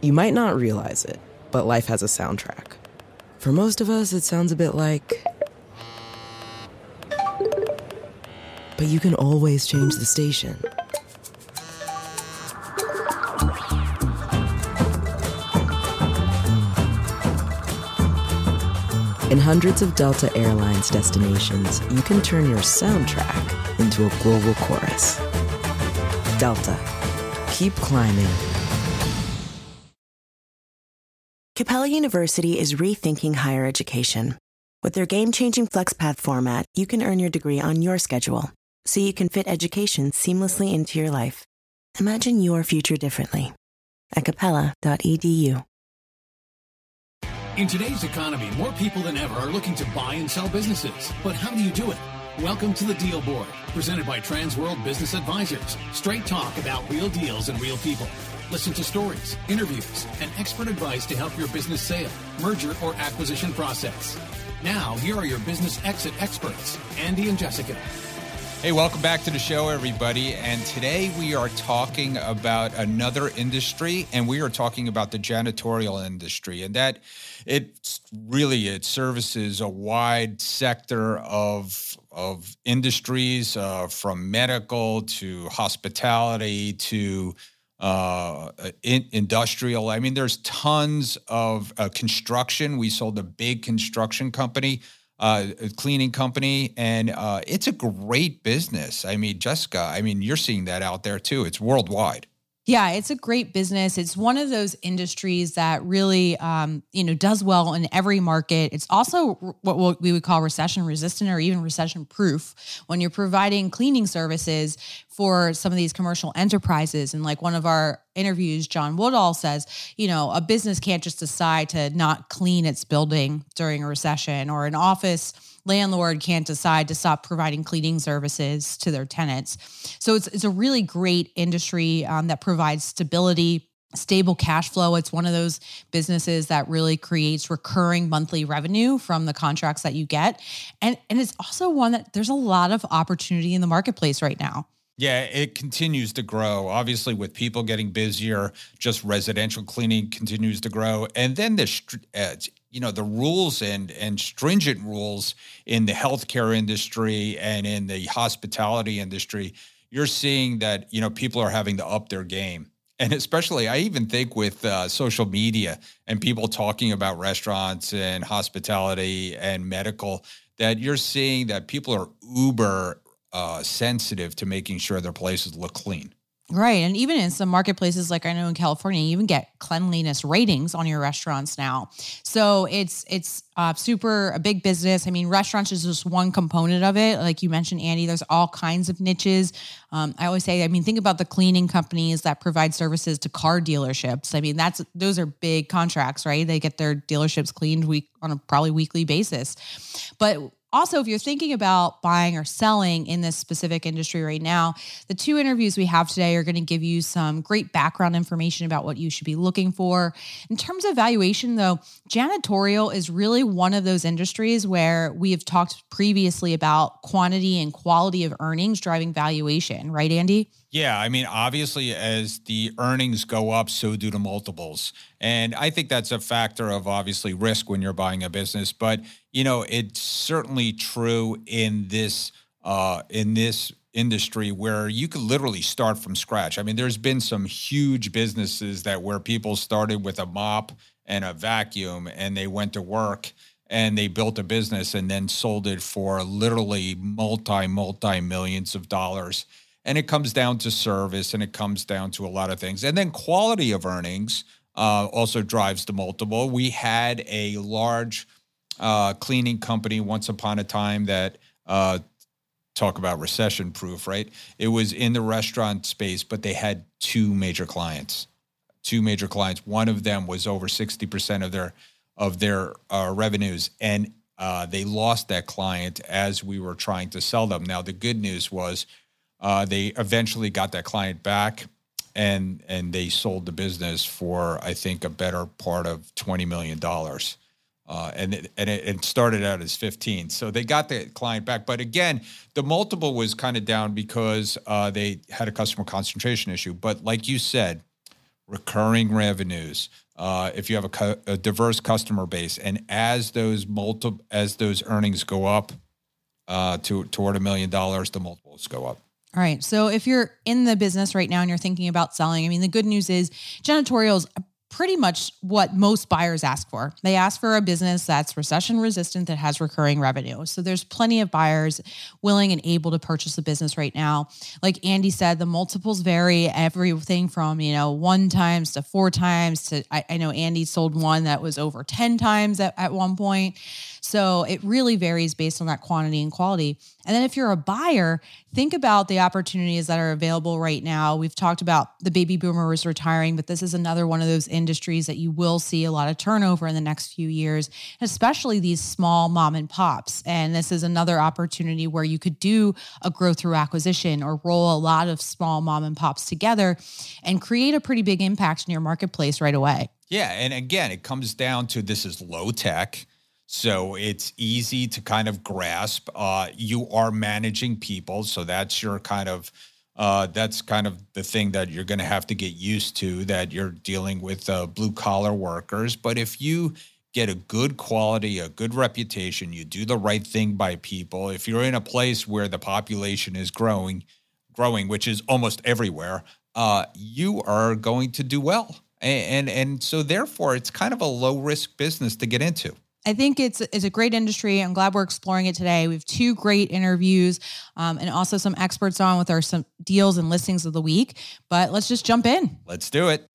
You might not realize it, but life has a soundtrack. For most of us, it sounds a bit like. But you can always change the station. In hundreds of Delta Airlines destinations, you can turn your soundtrack into a global chorus. Delta. Keep climbing. Capella University is rethinking higher education. With their game changing FlexPath format, you can earn your degree on your schedule, so you can fit education seamlessly into your life. Imagine your future differently at capella.edu. In today's economy, more people than ever are looking to buy and sell businesses. But how do you do it? Welcome to the Deal Board, presented by Transworld Business Advisors. Straight talk about real deals and real people. Listen to stories, interviews, and expert advice to help your business sale, merger, or acquisition process. Now, here are your business exit experts, Andy and Jessica. Hey, welcome back to the show, everybody. And today we are talking about another industry, and we are talking about the janitorial industry. And that it really it services a wide sector of of industries, uh, from medical to hospitality to uh, in, industrial. I mean, there's tons of uh, construction. We sold a big construction company uh, cleaning company, and uh, it's a great business. I mean, Jessica, I mean, you're seeing that out there too. It's worldwide. Yeah, it's a great business. It's one of those industries that really, um, you know, does well in every market. It's also what we would call recession resistant or even recession proof when you're providing cleaning services for some of these commercial enterprises. And like one of our interviews, John Woodall says, you know, a business can't just decide to not clean its building during a recession or an office landlord can't decide to stop providing cleaning services to their tenants. So it's, it's a really great industry um, that provides stability stable cash flow. It's one of those businesses that really creates recurring monthly revenue from the contracts that you get. And and it's also one that there's a lot of opportunity in the marketplace right now. Yeah, it continues to grow. Obviously, with people getting busier, just residential cleaning continues to grow, and then the uh, you know the rules and and stringent rules in the healthcare industry and in the hospitality industry you're seeing that you know people are having to up their game. And especially i even think with uh, social media and people talking about restaurants and hospitality and medical that you're seeing that people are uber uh, sensitive to making sure their places look clean Right. And even in some marketplaces, like I know in California, you even get cleanliness ratings on your restaurants now. So it's it's uh, super a big business. I mean, restaurants is just one component of it. Like you mentioned, Andy, there's all kinds of niches. Um, I always say, I mean, think about the cleaning companies that provide services to car dealerships. I mean, that's those are big contracts, right? They get their dealerships cleaned week on a probably weekly basis. But also, if you're thinking about buying or selling in this specific industry right now, the two interviews we have today are going to give you some great background information about what you should be looking for. In terms of valuation, though, janitorial is really one of those industries where we have talked previously about quantity and quality of earnings driving valuation, right, Andy? Yeah, I mean, obviously, as the earnings go up, so do the multiples. And I think that's a factor of obviously risk when you're buying a business. But, you know, it's certainly true in this uh, in this industry where you could literally start from scratch. I mean, there's been some huge businesses that where people started with a mop and a vacuum and they went to work and they built a business and then sold it for literally multi multi millions of dollars and it comes down to service and it comes down to a lot of things. And then quality of earnings uh, also drives the multiple. We had a large uh, cleaning company once upon a time that uh, talk about recession proof, right? It was in the restaurant space, but they had two major clients. Two major clients. One of them was over sixty percent of their of their uh, revenues, and uh, they lost that client as we were trying to sell them. Now, the good news was uh, they eventually got that client back, and and they sold the business for I think a better part of twenty million dollars. Uh, and it, and it, it, started out as 15. So they got the client back, but again, the multiple was kind of down because uh, they had a customer concentration issue. But like you said, recurring revenues, uh, if you have a, a, diverse customer base, and as those multi- as those earnings go up uh, to toward a million dollars, the multiples go up. All right. So if you're in the business right now and you're thinking about selling, I mean, the good news is janitorial is pretty much what most buyers ask for. They ask for a business that's recession resistant that has recurring revenue. So there's plenty of buyers willing and able to purchase a business right now. Like Andy said, the multiples vary everything from, you know, one times to four times to I, I know Andy sold one that was over 10 times at, at one point. So it really varies based on that quantity and quality. And then if you're a buyer, think about the opportunities that are available right now. We've talked about the baby boomers retiring, but this is another one of those industries that you will see a lot of turnover in the next few years, especially these small mom and pops. And this is another opportunity where you could do a growth through acquisition or roll a lot of small mom and pops together and create a pretty big impact in your marketplace right away. Yeah. And again, it comes down to this is low tech. So it's easy to kind of grasp. Uh, you are managing people, so that's your kind of uh, that's kind of the thing that you're going to have to get used to. That you're dealing with uh, blue collar workers, but if you get a good quality, a good reputation, you do the right thing by people. If you're in a place where the population is growing, growing, which is almost everywhere, uh, you are going to do well. And, and and so therefore, it's kind of a low risk business to get into. I think it's it's a great industry. I'm glad we're exploring it today. We have two great interviews um, and also some experts on with our some deals and listings of the week. But let's just jump in. Let's do it.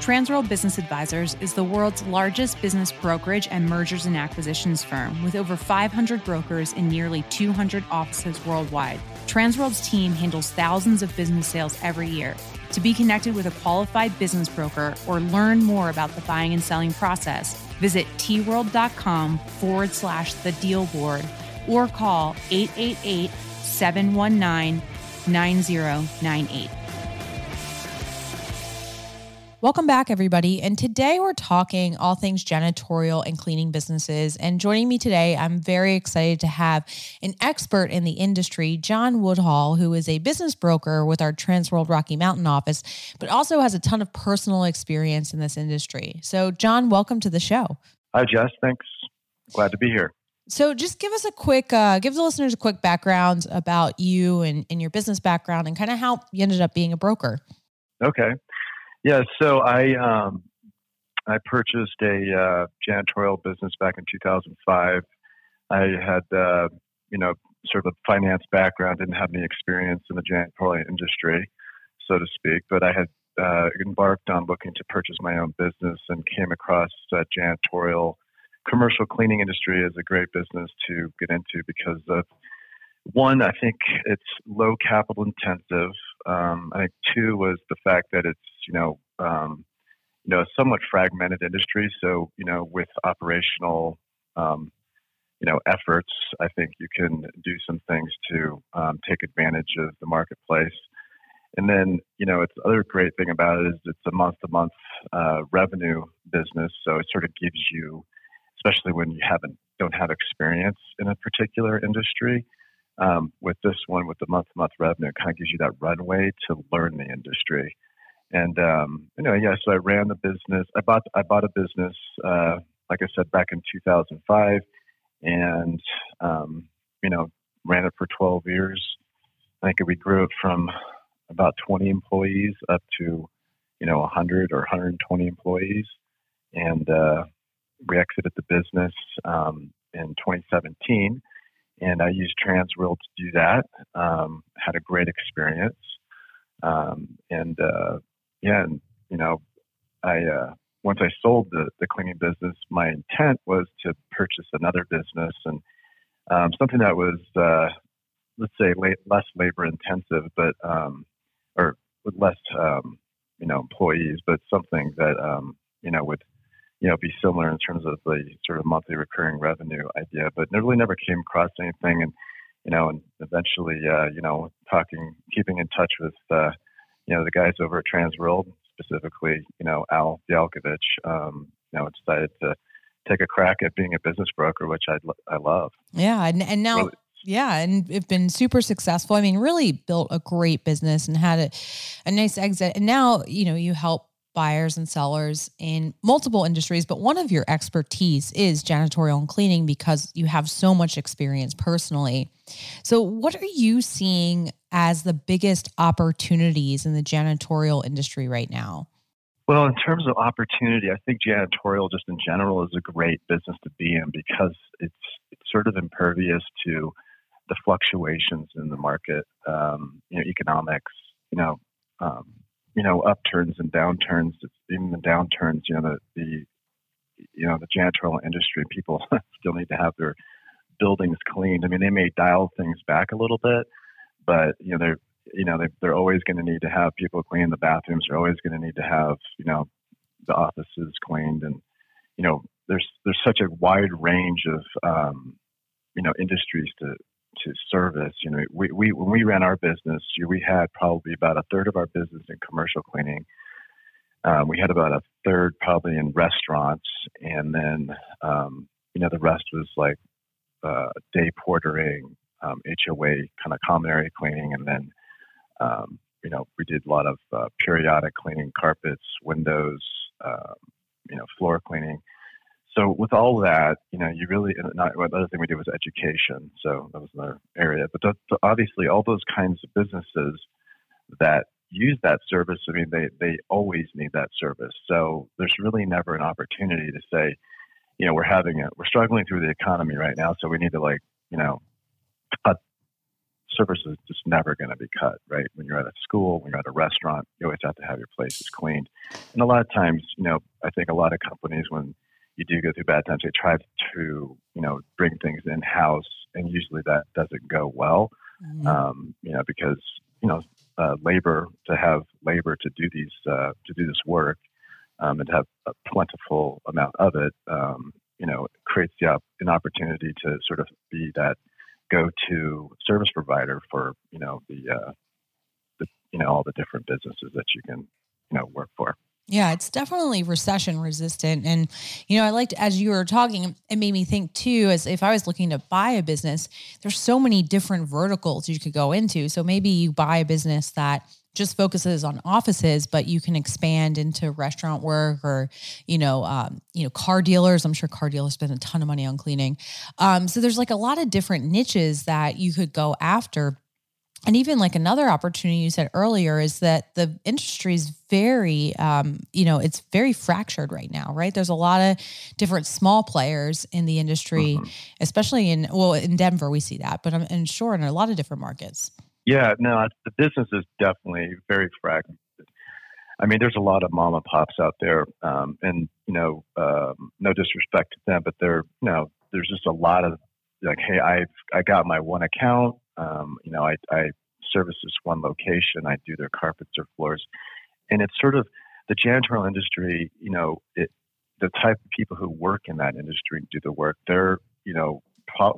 Transworld Business Advisors is the world's largest business brokerage and mergers and acquisitions firm with over 500 brokers in nearly 200 offices worldwide. Transworld's team handles thousands of business sales every year. To be connected with a qualified business broker or learn more about the buying and selling process, Visit tworld.com forward slash the deal board or call 888 719 9098. Welcome back, everybody. And today we're talking all things janitorial and cleaning businesses. And joining me today, I'm very excited to have an expert in the industry, John Woodhall, who is a business broker with our Transworld Rocky Mountain office, but also has a ton of personal experience in this industry. So, John, welcome to the show. Hi, Jess. Thanks. Glad to be here. So, just give us a quick, uh, give the listeners a quick background about you and, and your business background and kind of how you ended up being a broker. Okay. Yeah, so I um, I purchased a uh, janitorial business back in 2005. I had uh, you know sort of a finance background, didn't have any experience in the janitorial industry, so to speak, but I had uh, embarked on looking to purchase my own business and came across uh, janitorial commercial cleaning industry as a great business to get into because of one, I think it's low capital intensive. Um, I think two was the fact that it's you know um, you know a somewhat fragmented industry. So you know with operational um, you know efforts, I think you can do some things to um, take advantage of the marketplace. And then you know it's other great thing about it is it's a month to month revenue business. So it sort of gives you, especially when you haven't don't have experience in a particular industry um, with this one, with the month-to-month revenue, it kind of gives you that runway to learn the industry. And um, anyway, yeah, so I ran the business. I bought I bought a business, uh, like I said, back in 2005, and um, you know, ran it for 12 years. I think we grew it from about 20 employees up to you know 100 or 120 employees, and uh, we exited the business um, in 2017 and I used Transworld to do that. Um, had a great experience, um, and uh, yeah, and you know, I uh, once I sold the the cleaning business, my intent was to purchase another business and um, something that was uh, let's say less labor intensive, but um, or with less um, you know employees, but something that um, you know would you know, be similar in terms of the sort of monthly recurring revenue idea, but really never came across anything. And, you know, and eventually, uh, you know, talking, keeping in touch with, uh, you know, the guys over at Transworld, specifically, you know, Al Bialkovich, um, you know, decided to take a crack at being a business broker, which I, I love. Yeah. And, and now, really, yeah, and have been super successful. I mean, really built a great business and had a, a nice exit. And now, you know, you help buyers and sellers in multiple industries, but one of your expertise is janitorial and cleaning because you have so much experience personally. So, what are you seeing as the biggest opportunities in the janitorial industry right now? Well, in terms of opportunity, I think janitorial just in general is a great business to be in because it's, it's sort of impervious to the fluctuations in the market, um, you know, economics, you know, um, you know, upturns and downturns. Even the downturns, you know, the, the you know the janitorial industry, people still need to have their buildings cleaned. I mean, they may dial things back a little bit, but you know they're you know they, they're always going to need to have people clean the bathrooms. They're always going to need to have you know the offices cleaned, and you know there's there's such a wide range of um, you know industries to to service. You know, we, we when we ran our business, we had probably about a third of our business in commercial cleaning. Um, we had about a third probably in restaurants, and then um, you know the rest was like uh, day portering, um, HOA kind of common area cleaning, and then um, you know we did a lot of uh, periodic cleaning, carpets, windows, uh, you know floor cleaning so with all that, you know, you really not another thing we did was education. So that was another area. But the, obviously, all those kinds of businesses that use that service, I mean, they they always need that service. So there's really never an opportunity to say, you know, we're having it, we're struggling through the economy right now, so we need to like, you know, cut services is just never going to be cut, right? When you're at a school, when you're at a restaurant, you always have to have your places cleaned. And a lot of times, you know, I think a lot of companies when you do go through bad times, they try to, you know, bring things in house, and usually that doesn't go well, mm-hmm. um, you know, because you know, uh, labor to have labor to do these uh, to do this work um, and to have a plentiful amount of it, um, you know, creates the op- an opportunity to sort of be that go-to service provider for you know the, uh, the you know all the different businesses that you can you know work for. Yeah, it's definitely recession resistant. And, you know, I liked as you were talking, it made me think too, as if I was looking to buy a business, there's so many different verticals you could go into. So maybe you buy a business that just focuses on offices, but you can expand into restaurant work or, you know, um, you know, car dealers. I'm sure car dealers spend a ton of money on cleaning. Um, so there's like a lot of different niches that you could go after and even like another opportunity you said earlier is that the industry is very um, you know it's very fractured right now right? There's a lot of different small players in the industry mm-hmm. especially in well in denver we see that but i'm in sure in a lot of different markets. Yeah no the business is definitely very fragmented i mean there's a lot of mom and pops out there um, and you know um, no disrespect to them but they're you know there's just a lot of like hey i've i got my one account um, you know, I, I service this one location. I do their carpets or floors, and it's sort of the janitorial industry. You know, it, the type of people who work in that industry and do the work. They're, you know,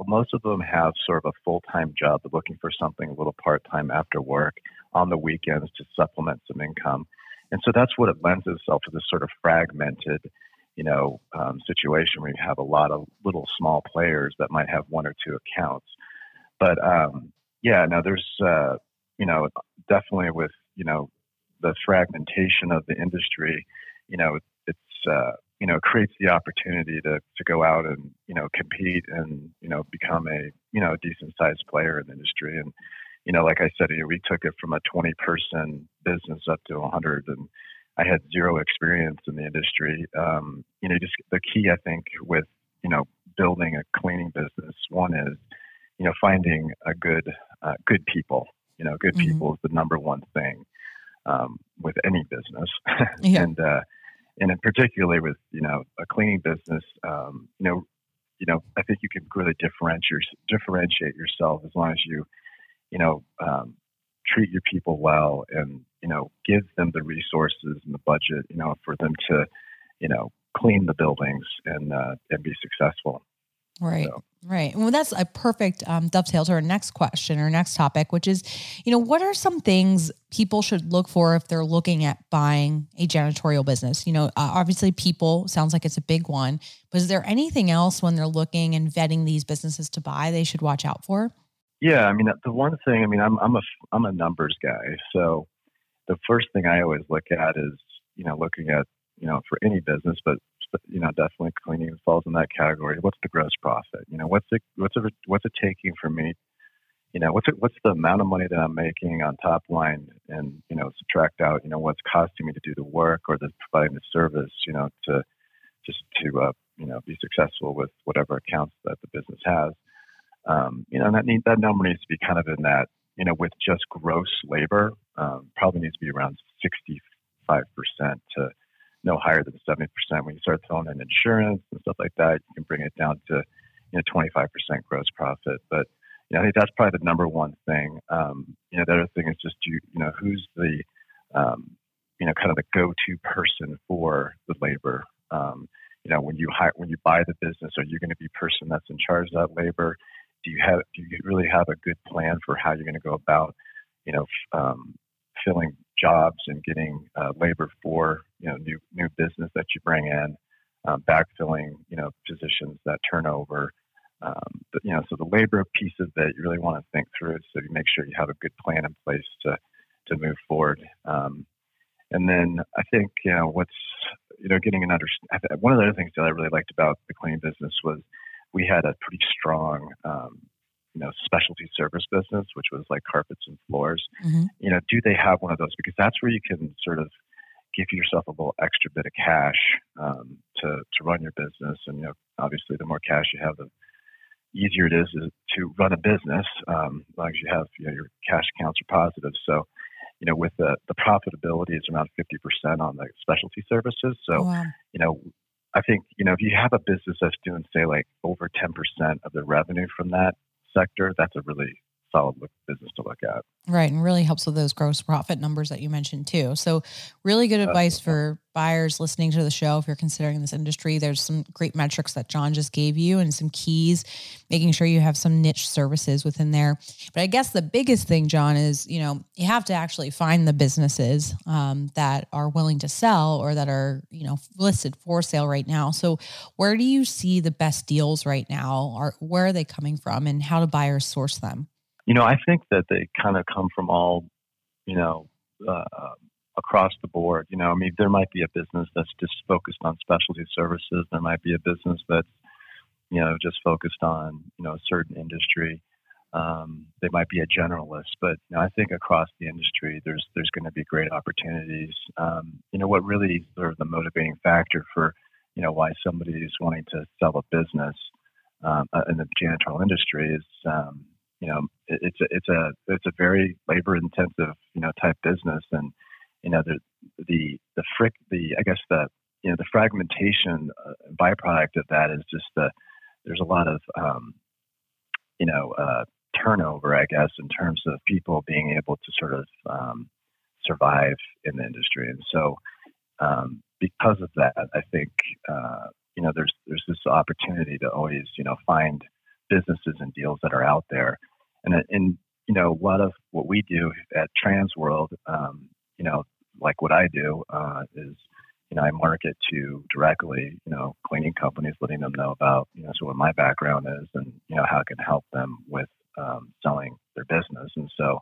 most of them have sort of a full time job. They're looking for something a little part time after work on the weekends to supplement some income, and so that's what it lends itself to this sort of fragmented you know, um, situation where you have a lot of little small players that might have one or two accounts. But um, yeah, no, there's uh, you know definitely with you know the fragmentation of the industry, you know it's uh, you know creates the opportunity to to go out and you know compete and you know become a you know decent sized player in the industry and you know like I said, we took it from a 20 person business up to 100 and I had zero experience in the industry. Um, you know, just the key I think with you know building a cleaning business, one is you know, finding a good uh, good people. You know, good mm-hmm. people is the number one thing um, with any business, yeah. and uh, and in particularly with you know a cleaning business. Um, you know, you know, I think you can really differentiate differentiate yourself as long as you, you know, um, treat your people well and you know give them the resources and the budget, you know, for them to, you know, clean the buildings and uh, and be successful. Right. So. Right. Well, that's a perfect um, dovetail to our next question or next topic, which is, you know, what are some things people should look for if they're looking at buying a janitorial business? You know, uh, obviously, people sounds like it's a big one, but is there anything else when they're looking and vetting these businesses to buy they should watch out for? Yeah, I mean, the one thing, I mean, I'm I'm a I'm a numbers guy, so the first thing I always look at is, you know, looking at, you know, for any business, but you know, definitely cleaning falls in that category. What's the gross profit? You know, what's it, what's it, what's it taking for me? You know, what's it, what's the amount of money that I'm making on top line, and you know, subtract out, you know, what's costing me to do the work or the providing the service, you know, to just to uh, you know be successful with whatever accounts that the business has. Um, you know, and that need, that number needs to be kind of in that you know with just gross labor um, probably needs to be around 65 percent to no higher than 70 percent. When you start throwing in insurance and stuff like that, you can bring it down to you know 25 percent gross profit. But you know, I think that's probably the number one thing. Um, you know, the other thing is just you, you know, who's the, um, you know, kind of the go-to person for the labor. Um, you know, when you hire, when you buy the business, are you going to be person that's in charge of that labor? Do you have, do you really have a good plan for how you're going to go about, you know, um, filling jobs and getting uh, labor for, you know, new new business that you bring in, um, backfilling, you know, positions that turnover. Um, but, you know, so the labor piece of it, you really want to think through it so you make sure you have a good plan in place to to move forward. Um, and then I think you know what's you know getting an understanding. One of the other things that I really liked about the cleaning business was we had a pretty strong um, you know specialty service business, which was like carpets and floors. Mm-hmm. You know, do they have one of those? Because that's where you can sort of give yourself a little extra bit of cash um, to to run your business. And you know, obviously, the more cash you have, the easier it is to run a business um, as long as you have you know, your cash accounts are positive. So, you know, with the, the profitability is around 50% on the specialty services. So, wow. you know, I think, you know, if you have a business that's doing, say, like over 10% of the revenue from that sector, that's a really solid business to look at. Right. And really helps with those gross profit numbers that you mentioned too. So, really good advice for buyers listening to the show. If you're considering this industry, there's some great metrics that John just gave you and some keys, making sure you have some niche services within there. But I guess the biggest thing, John, is you know, you have to actually find the businesses um, that are willing to sell or that are, you know, listed for sale right now. So, where do you see the best deals right now? Or where are they coming from and how do buyers source them? You know, I think that they kind of come from all, you know, uh, across the board. You know, I mean, there might be a business that's just focused on specialty services. There might be a business that's, you know, just focused on, you know, a certain industry. Um, they might be a generalist, but you know, I think across the industry, there's there's going to be great opportunities. Um, you know, what really is sort of the motivating factor for, you know, why somebody is wanting to sell a business um, uh, in the janitorial industry is, um, you know, it's a, it's a it's a very labor intensive you know type business, and you know the the the frick the I guess the you know the fragmentation uh, byproduct of that is just the there's a lot of um, you know uh, turnover, I guess, in terms of people being able to sort of um, survive in the industry, and so um, because of that, I think uh, you know there's there's this opportunity to always you know find businesses and deals that are out there and and you know a lot of what we do at Transworld, um, you know, like what I do uh, is you know I market to directly you know cleaning companies, letting them know about you know so what my background is and you know how I can help them with um, selling their business. And so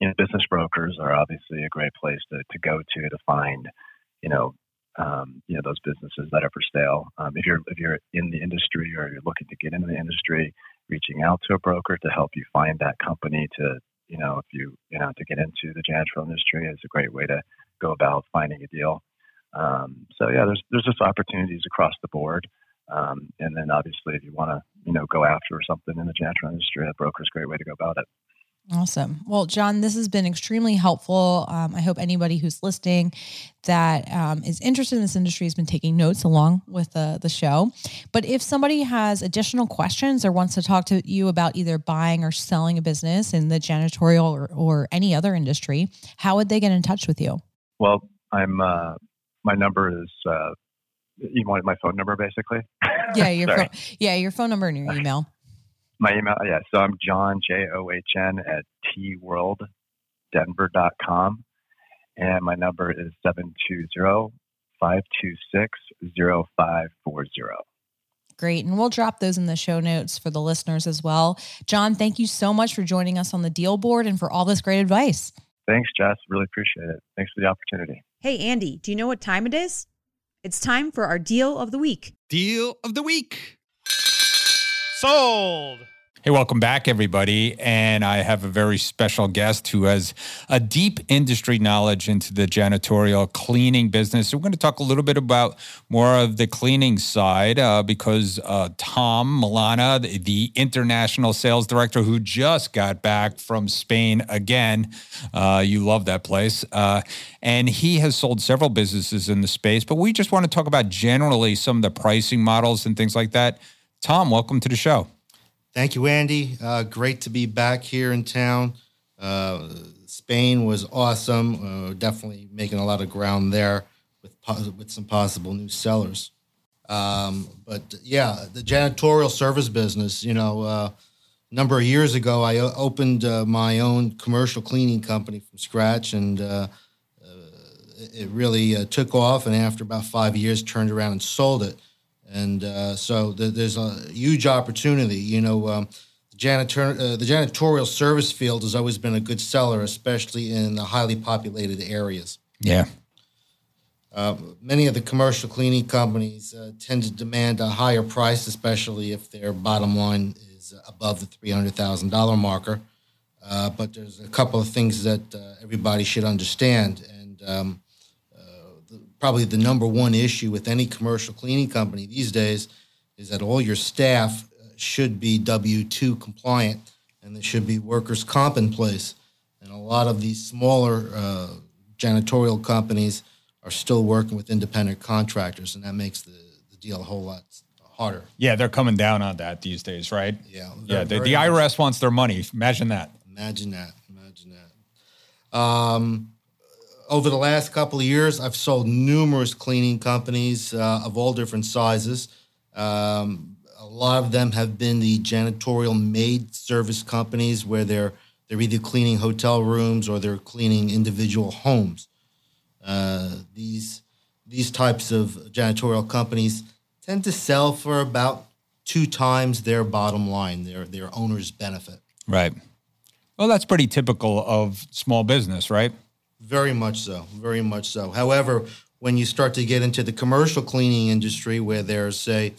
you know business brokers are obviously a great place to to go to to find you know um, you know those businesses that are for sale. Um, if you're if you're in the industry or you're looking to get into the industry, reaching out to a broker to help you find that company to you know if you you know to get into the janitorial industry is a great way to go about finding a deal. Um, so yeah, there's there's just opportunities across the board. Um, and then obviously, if you want to, you know, go after something in the janitorial industry, a broker is a great way to go about it. Awesome. Well, John, this has been extremely helpful. Um, I hope anybody who's listening that um, is interested in this industry has been taking notes along with the, the show. But if somebody has additional questions or wants to talk to you about either buying or selling a business in the janitorial or, or any other industry, how would they get in touch with you? Well, I'm. Uh, my number is. Uh, you want my phone number, basically? Yeah, your phone. Yeah, your phone number and your email. My email, yeah. So I'm John, J O H N, at tworlddenver.com. And my number is 720 526 0540. Great. And we'll drop those in the show notes for the listeners as well. John, thank you so much for joining us on the deal board and for all this great advice. Thanks, Jess. Really appreciate it. Thanks for the opportunity. Hey, Andy, do you know what time it is? It's time for our deal of the week. Deal of the week. Sold. Hey, welcome back, everybody. And I have a very special guest who has a deep industry knowledge into the janitorial cleaning business. So we're going to talk a little bit about more of the cleaning side uh, because uh, Tom Milana, the, the, international sales director who just got back from Spain again, uh, you love that place. Uh, and he has sold several businesses in the space, but we just want to talk about generally some of the pricing models and things like that. Tom, welcome to the show. Thank you, Andy. Uh, great to be back here in town. Uh, Spain was awesome. Uh, definitely making a lot of ground there with with some possible new sellers. Um, but yeah, the janitorial service business. You know, uh, a number of years ago, I opened uh, my own commercial cleaning company from scratch, and uh, it really took off. And after about five years, turned around and sold it and uh, so th- there's a huge opportunity. You know, um, janitor uh, the janitorial service field has always been a good seller, especially in the highly populated areas. Yeah. Uh, many of the commercial cleaning companies uh, tend to demand a higher price, especially if their bottom line is above the three hundred thousand dollar marker. Uh, but there's a couple of things that uh, everybody should understand, and um, probably the number one issue with any commercial cleaning company these days is that all your staff uh, should be W 2 compliant and there should be workers' comp in place. And a lot of these smaller uh, janitorial companies are still working with independent contractors, and that makes the, the deal a whole lot harder. Yeah, they're coming down on that these days, right? Yeah. Yeah, the, the IRS wants their money. Imagine that. Imagine that. Imagine that. Um, over the last couple of years, I've sold numerous cleaning companies uh, of all different sizes. Um, a lot of them have been the janitorial maid service companies where they're they're either cleaning hotel rooms or they're cleaning individual homes. Uh, these these types of janitorial companies tend to sell for about two times their bottom line, their their owner's benefit. Right. Well, that's pretty typical of small business, right? Very much so. Very much so. However, when you start to get into the commercial cleaning industry, where there's say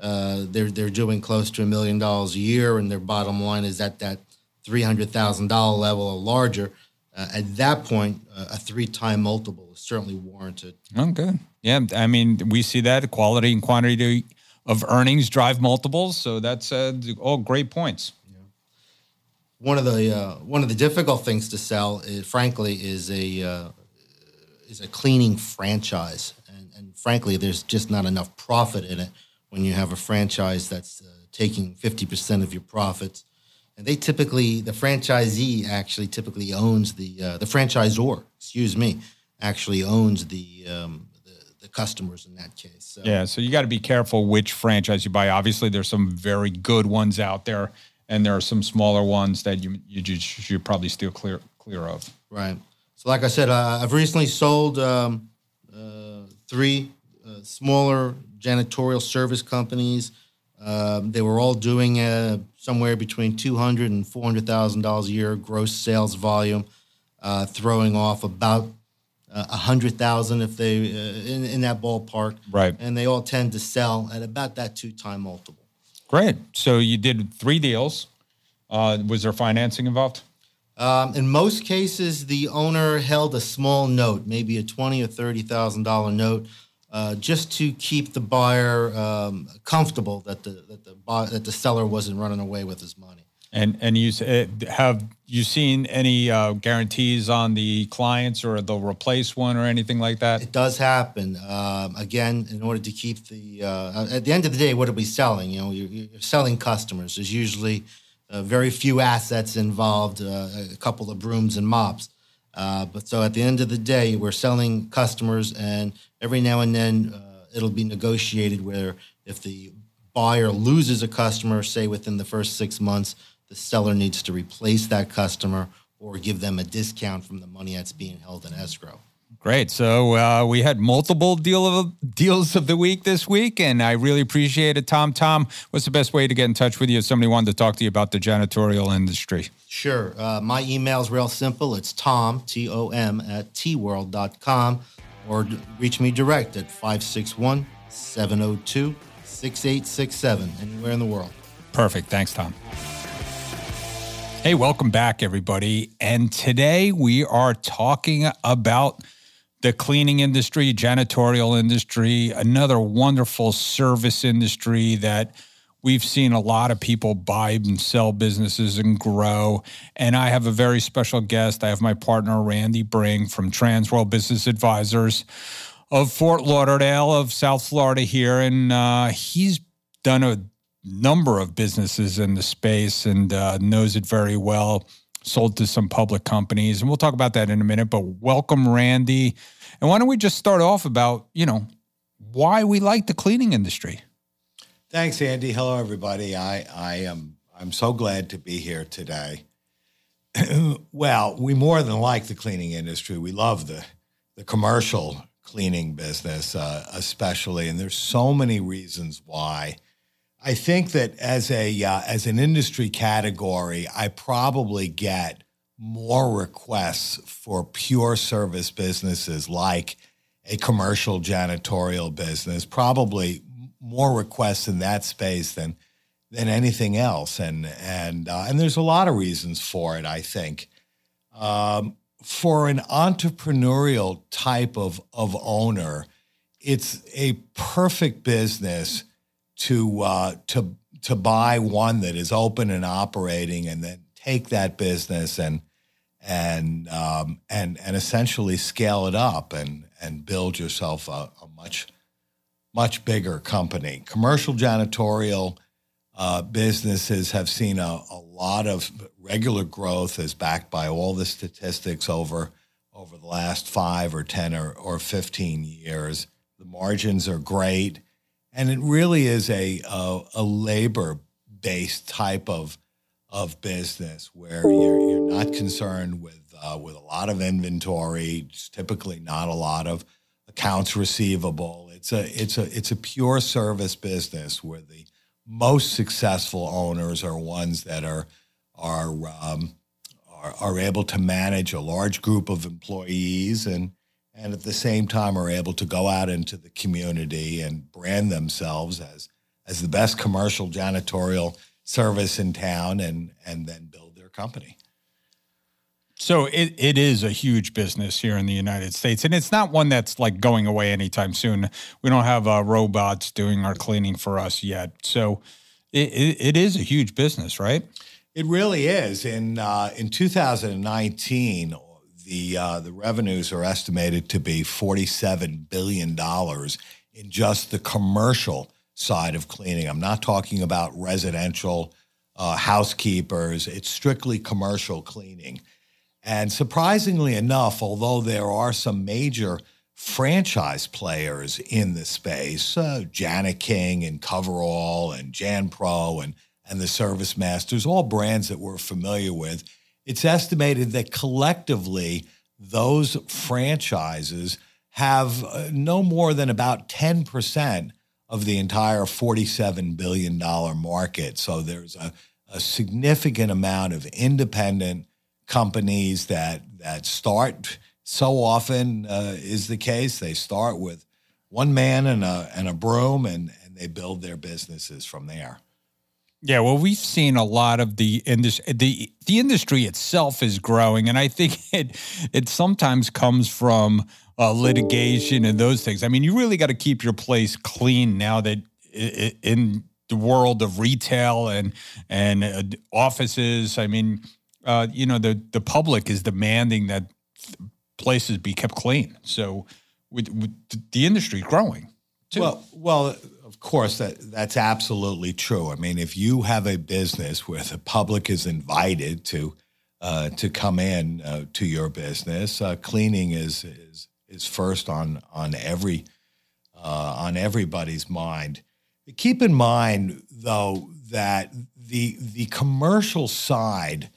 uh, they're they're doing close to a million dollars a year, and their bottom line is at that three hundred thousand dollar level or larger, uh, at that point, uh, a three time multiple is certainly warranted. Oh, good. Yeah, I mean, we see that quality and quantity of earnings drive multiples, so that's uh, all great points one of the uh, one of the difficult things to sell, is, frankly, is a uh, is a cleaning franchise, and, and, frankly, there's just not enough profit in it when you have a franchise that's uh, taking fifty percent of your profits, and they typically the franchisee actually typically owns the uh, the franchisor, excuse me, actually owns the um, the customers in that case. So, yeah, so you got to be careful which franchise you buy. Obviously, there's some very good ones out there and there are some smaller ones that you you should probably steer clear clear of. Right. So, like I said, uh, I've recently sold um, uh, three uh, smaller janitorial service companies. Um, they were all doing uh, somewhere between two hundred and four hundred thousand dollars a year gross sales volume, uh, throwing off about uh, a hundred thousand if they in, in that ballpark. Right. And they all tend to sell at about that two time multiple. Great. So you did three deals. Uh, was there financing involved? Um, in most cases, the owner held a small note, maybe a twenty or thirty thousand dollar note, uh, just to keep the buyer um, comfortable that the that the that the seller wasn't running away with his money. And and you have you seen any uh, guarantees on the clients or they'll replace one or anything like that? It does happen. Um, again, in order to keep the uh, at the end of the day, what are we selling? You know, you're, you're selling customers. There's usually uh, very few assets involved, uh, a couple of brooms and mops. Uh, but so at the end of the day, we're selling customers, and every now and then uh, it'll be negotiated where if the buyer loses a customer, say within the first six months the seller needs to replace that customer or give them a discount from the money that's being held in escrow. Great. So uh, we had multiple deal of deals of the week this week, and I really appreciate it. Tom, Tom, what's the best way to get in touch with you if somebody wanted to talk to you about the janitorial industry? Sure. Uh, my email is real simple. It's tom, T O M, at tworld.com. or reach me direct at 561 702 6867 anywhere in the world. Perfect. Thanks, Tom. Hey, welcome back, everybody. And today we are talking about the cleaning industry, janitorial industry, another wonderful service industry that we've seen a lot of people buy and sell businesses and grow. And I have a very special guest. I have my partner, Randy Bring from Transworld Business Advisors of Fort Lauderdale of South Florida here. And uh, he's done a number of businesses in the space and uh, knows it very well. Sold to some public companies, and we'll talk about that in a minute. But welcome, Randy. And why don't we just start off about you know why we like the cleaning industry? Thanks, Andy. Hello, everybody. I I am I'm so glad to be here today. well, we more than like the cleaning industry. We love the the commercial cleaning business, uh, especially, and there's so many reasons why. I think that as a uh, as an industry category, I probably get more requests for pure service businesses like a commercial janitorial business. Probably more requests in that space than than anything else, and and uh, and there's a lot of reasons for it. I think um, for an entrepreneurial type of of owner, it's a perfect business to uh, to to buy one that is open and operating, and then take that business and and um, and and essentially scale it up and and build yourself a, a much much bigger company. Commercial janitorial uh, businesses have seen a, a lot of regular growth, as backed by all the statistics over over the last five or ten or, or fifteen years. The margins are great and it really is a a, a labor based type of of business where you're you're not concerned with uh, with a lot of inventory. It's typically not a lot of accounts receivable. It's a it's a it's a pure service business where the most successful owners are ones that are are um, are, are able to manage a large group of employees and and at the same time are able to go out into the community and brand themselves as as the best commercial janitorial service in town and and then build their company. So it, it is a huge business here in the United States, and it's not one that's like going away anytime soon. We don't have uh, robots doing our cleaning for us yet, so it, it, it is a huge business, right? It really is. In uh, in 2019, the uh, the revenues are estimated to be 47 billion dollars in just the commercial side of cleaning. I'm not talking about residential uh, housekeepers. It's strictly commercial cleaning. And surprisingly enough, although there are some major franchise players in the space, uh, Jani-King and Coverall and Jan Pro and and the Service Masters, all brands that we're familiar with it's estimated that collectively, those franchises have uh, no more than about 10% of the entire $47 billion market. So there's a, a significant amount of independent companies that, that start. So often uh, is the case. They start with one man and a, and a broom and, and they build their businesses from there. Yeah, well, we've seen a lot of the industry. the The industry itself is growing, and I think it it sometimes comes from uh, litigation and those things. I mean, you really got to keep your place clean now that in the world of retail and and uh, offices. I mean, uh, you know, the the public is demanding that places be kept clean. So, with, with the industry growing. Too. Well, well, course, that that's absolutely true. I mean, if you have a business where the public is invited to uh, to come in uh, to your business, uh, cleaning is is is first on on every uh, on everybody's mind. Keep in mind, though, that the the commercial side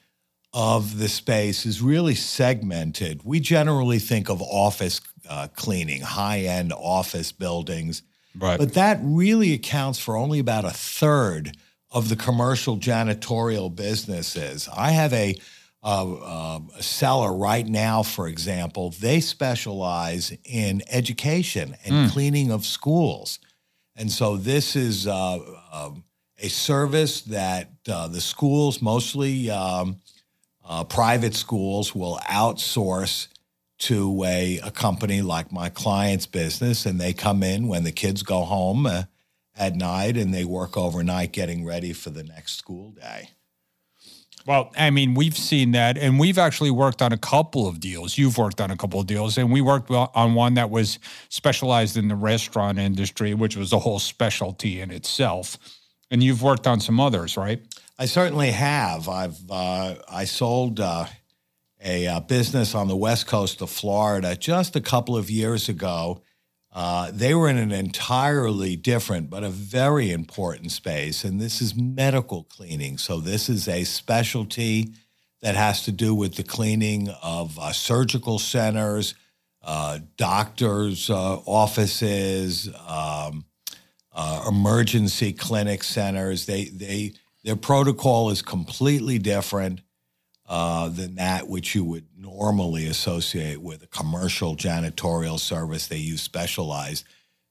of the space is really segmented. We generally think of office uh, cleaning, high end office buildings Right. But that really accounts for only about a third of the commercial janitorial businesses. I have a uh, a seller right now, for example, they specialize in education and Mm. cleaning of schools. And so this is uh, um, a service that uh, the schools, mostly um, uh, private schools, will outsource to a, a company like my client's business. And they come in when the kids go home uh, at night and they work overnight getting ready for the next school day. Well, I mean, we've seen that, and we've actually worked on a couple of deals. You've worked on a couple of deals, and we worked on one that was specialized in the restaurant industry, which was a whole specialty in itself. And you've worked on some others, right? I certainly have. I've uh, I sold uh, a, uh business on the west coast of Florida just a couple of years ago. Uh, they were in an entirely different but a very important space, and this is medical cleaning. So this is a specialty that has to do with the cleaning of uh, surgical centers, uh, doctors' uh, offices. Um, uh, emergency clinic centers. They they their protocol is completely different uh, than that which you would normally associate with a commercial janitorial service. They use specialized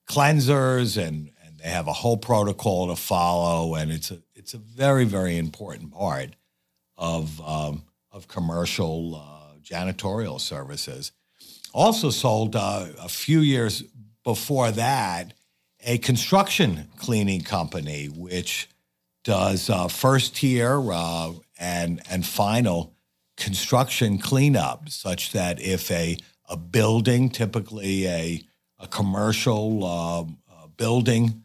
cleansers and and they have a whole protocol to follow, and it's a it's a very very important part of um, of commercial uh, janitorial services. Also sold uh, a few years before that a construction cleaning company, which does uh, first tier uh, and and final construction cleanup, such that if a a building, typically a a commercial uh, uh, building,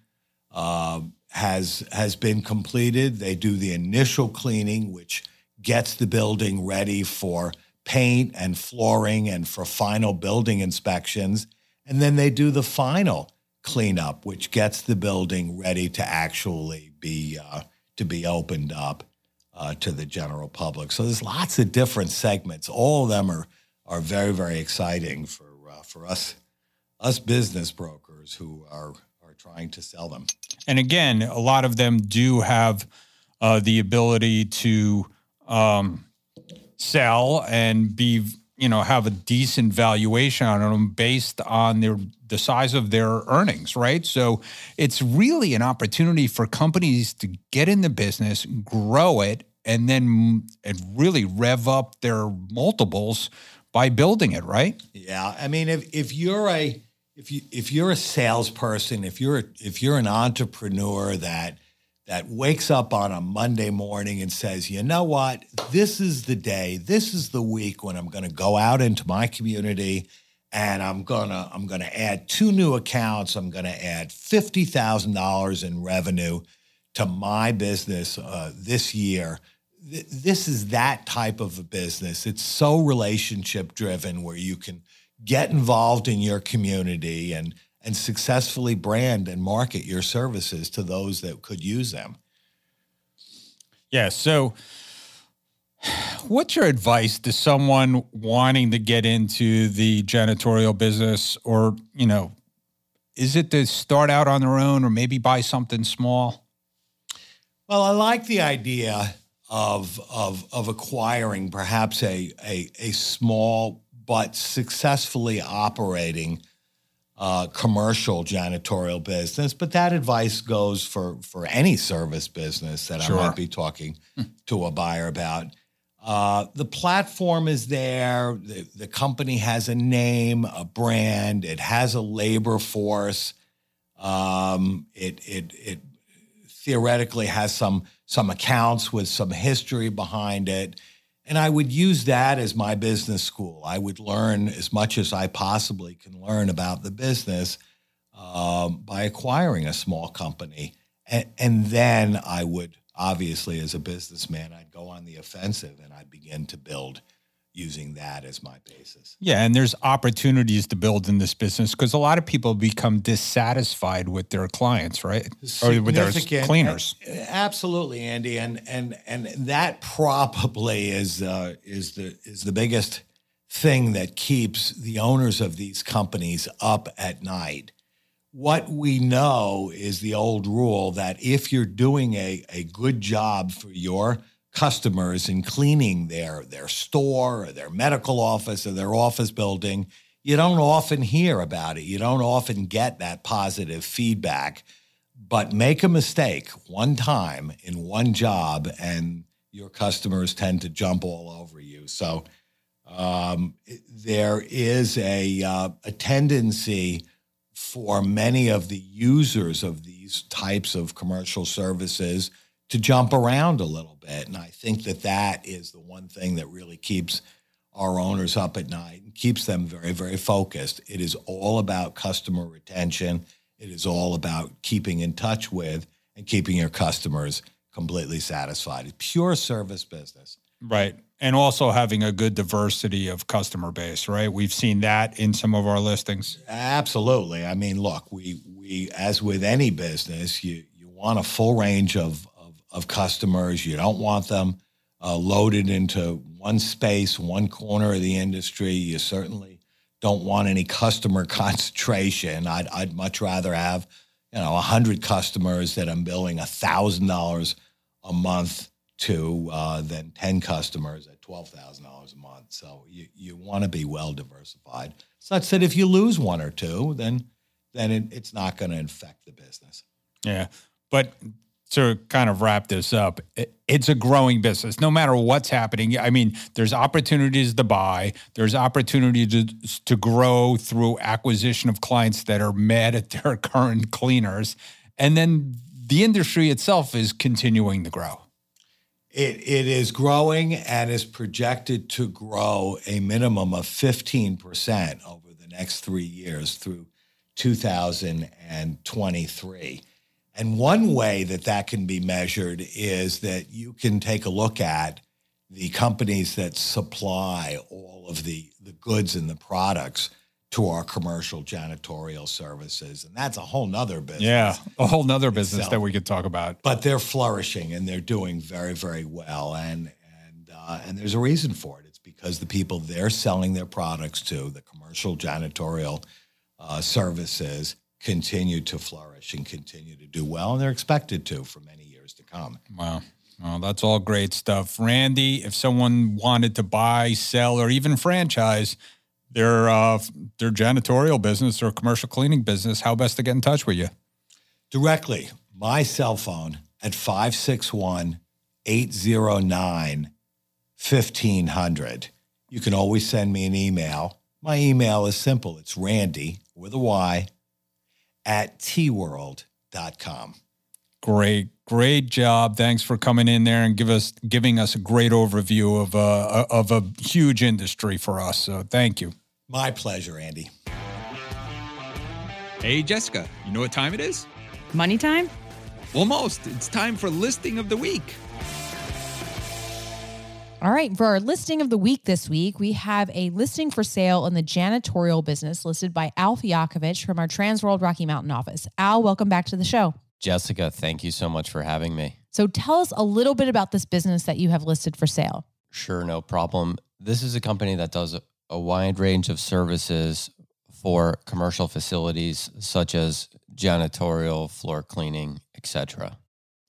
uh, has has been completed, they do the initial cleaning, which gets the building ready for paint and flooring and for final building inspections, and then they do the final cleanup, which gets the building ready to actually be uh, to be opened up uh, to the general public. So there's lots of different segments. All of them are are very very exciting for uh, for us us business brokers who are are trying to sell them. And again, a lot of them do have uh, the ability to um, sell and be, you know, have a decent valuation on them based on their the size of their earnings, right? So it's really an opportunity for companies to get in the business, grow it, and then and really rev up their multiples by building it, right? Yeah, I mean, if if you're a if you if you're a salesperson, if you're if you're an entrepreneur that that wakes up on a Monday morning and says, you know what, this is the day, this is the week when I'm going to go out into my community and I'm gonna I'm gonna add two new accounts. I'm gonna add fifty thousand dollars in revenue to my business uh, this year. Th- This is that type of a business. It's so relationship driven, where you can get involved in your community and and successfully brand and market your services to those that could use them. Yeah. So, what's your advice to someone wanting to get into the janitorial business, or you know, is it to start out on their own, or maybe buy something small? Well, I like the idea of of of acquiring perhaps a a, a small but successfully operating uh, commercial janitorial business. But that advice goes for for any service business that Sure. I might be talking to a buyer about. Uh, the platform is there. The, the company has a name, a brand. It has a labor force. Um, it it it theoretically has some some accounts with some history behind it. And i would use that as my business school. I would learn as much as i possibly can learn about the business um, by acquiring a small company. And, and then i would obviously as a businessman i'd go on the offensive and i'd begin to build using that as my basis Yeah, and there's opportunities to build in this business because a lot of people become dissatisfied with their clients, right? Or with their cleaners. Absolutely, Andy, and and and that probably is uh, is the is the biggest thing that keeps the owners of these companies up at night. What we know is the old rule that if you're doing a, a good job for your customers in cleaning their their store or their medical office or their office building, you don't often hear about it. You don't often get that positive feedback. But make a mistake one time in one job, and your customers tend to jump all over you. So um, there is a uh, a tendency for many of the users of these types of commercial services to jump around a little bit. And I think that that is the one thing that really keeps our owners up at night and keeps them very, very focused. It is all about customer retention. It is all about keeping in touch with and keeping your customers completely satisfied. It's pure service business. Right. And also having a good diversity of customer base, right? We've seen that in some of our listings. Absolutely. I mean, look, we we as with any business, you you want a full range of of customers. You don't want them uh, loaded into one space, one corner of the industry. You certainly don't want any customer concentration. I'd, I'd much rather have, you know, 100 customers that I'm billing $1,000 a month to uh, than 10 customers at $12,000 a month. So you, you want to be well diversified such that if you lose one or two, then then it, it's not going to infect the business. Yeah. But to kind of wrap this up, it's a growing business. No matter what's happening, I mean, there's opportunities to buy, there's opportunity to to grow through acquisition of clients that are mad at their current cleaners, and then the industry itself is continuing to grow. It, it is growing and is projected to grow a minimum of 15% over the next three years through 2023. And one way that that can be measured is that you can take a look at the companies that supply all of the, the goods and the products to our commercial janitorial services. And that's a whole nother business. Yeah, a whole nother business itself. that we could talk about. But they're flourishing and they're doing very, very well. And, and, uh, and there's a reason for it. It's because the people they're selling their products to, the commercial janitorial uh, services, continue to flourish and continue to do well, and they're expected to for many years to come. Wow. Well, that's all great stuff. Randy, if someone wanted to buy, sell, or even franchise their uh, their janitorial business or commercial cleaning business, how best to get in touch with you? Directly, my cell phone at 561 809 1500. You can always send me an email. My email is simple it's Randy with a Y at tworld.com. Great, great job. Thanks for coming in there and give us giving us a great overview of a of a huge industry for us. So thank you. My pleasure, Andy. Hey, Jessica, you know what time it is? Money time? Almost. It's time for listing of the week. All right, for our listing of the week this week, we have a listing for sale in the janitorial business listed by Al Fiakovich from our Transworld Rocky Mountain office. Al, welcome back to the show. Jessica, thank you so much for having me. So tell us a little bit about this business that you have listed for sale. Sure, no problem. This is a company that does a wide range of services for commercial facilities such as janitorial, floor cleaning, etc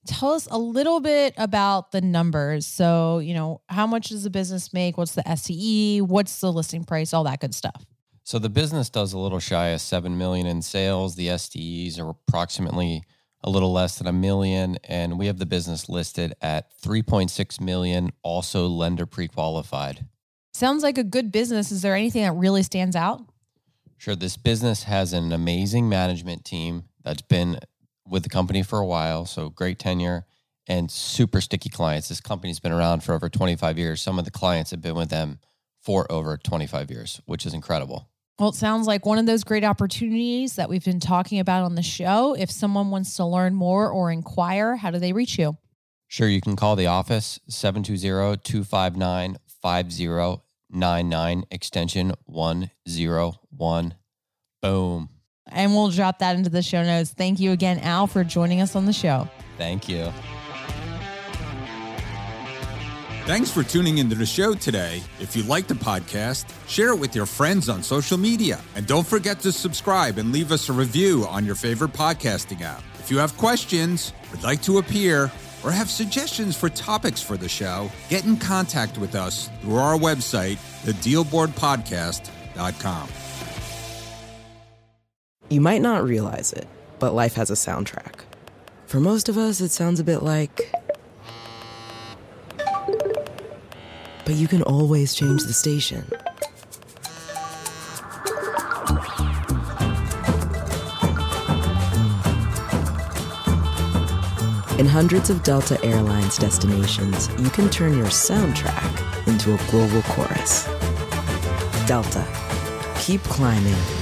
tell us a little bit about the numbers. So, you know, how much does the business make? What's the SDE? What's the listing price? All that good stuff. So the business does a little shy of 7 million in sales. The SDEs are approximately a little less than a million and we have the business listed at 3.6 million, also lender pre-qualified. Sounds like a good business. Is there anything that really stands out? Sure, this business has an amazing management team that's been with the company for a while, so great tenure and super sticky clients. This company's been around for over 25 years. Some of the clients have been with them for over 25 years, which is incredible. Well, it sounds like one of those great opportunities that we've been talking about on the show. If someone wants to learn more or inquire, how do they reach you? Sure, you can call the office 720-259-5099 extension 101. Boom. And we'll drop that into the show notes. Thank you again, Al, for joining us on the show. Thank you. Thanks for tuning into the show today. If you like the podcast, share it with your friends on social media. And don't forget to subscribe and leave us a review on your favorite podcasting app. If you have questions, would like to appear, or have suggestions for topics for the show, get in contact with us through our website, thedealboardpodcast.com. You might not realize it, but life has a soundtrack. For most of us, it sounds a bit like. But you can always change the station. In hundreds of Delta Airlines destinations, you can turn your soundtrack into a global chorus. Delta. Keep climbing.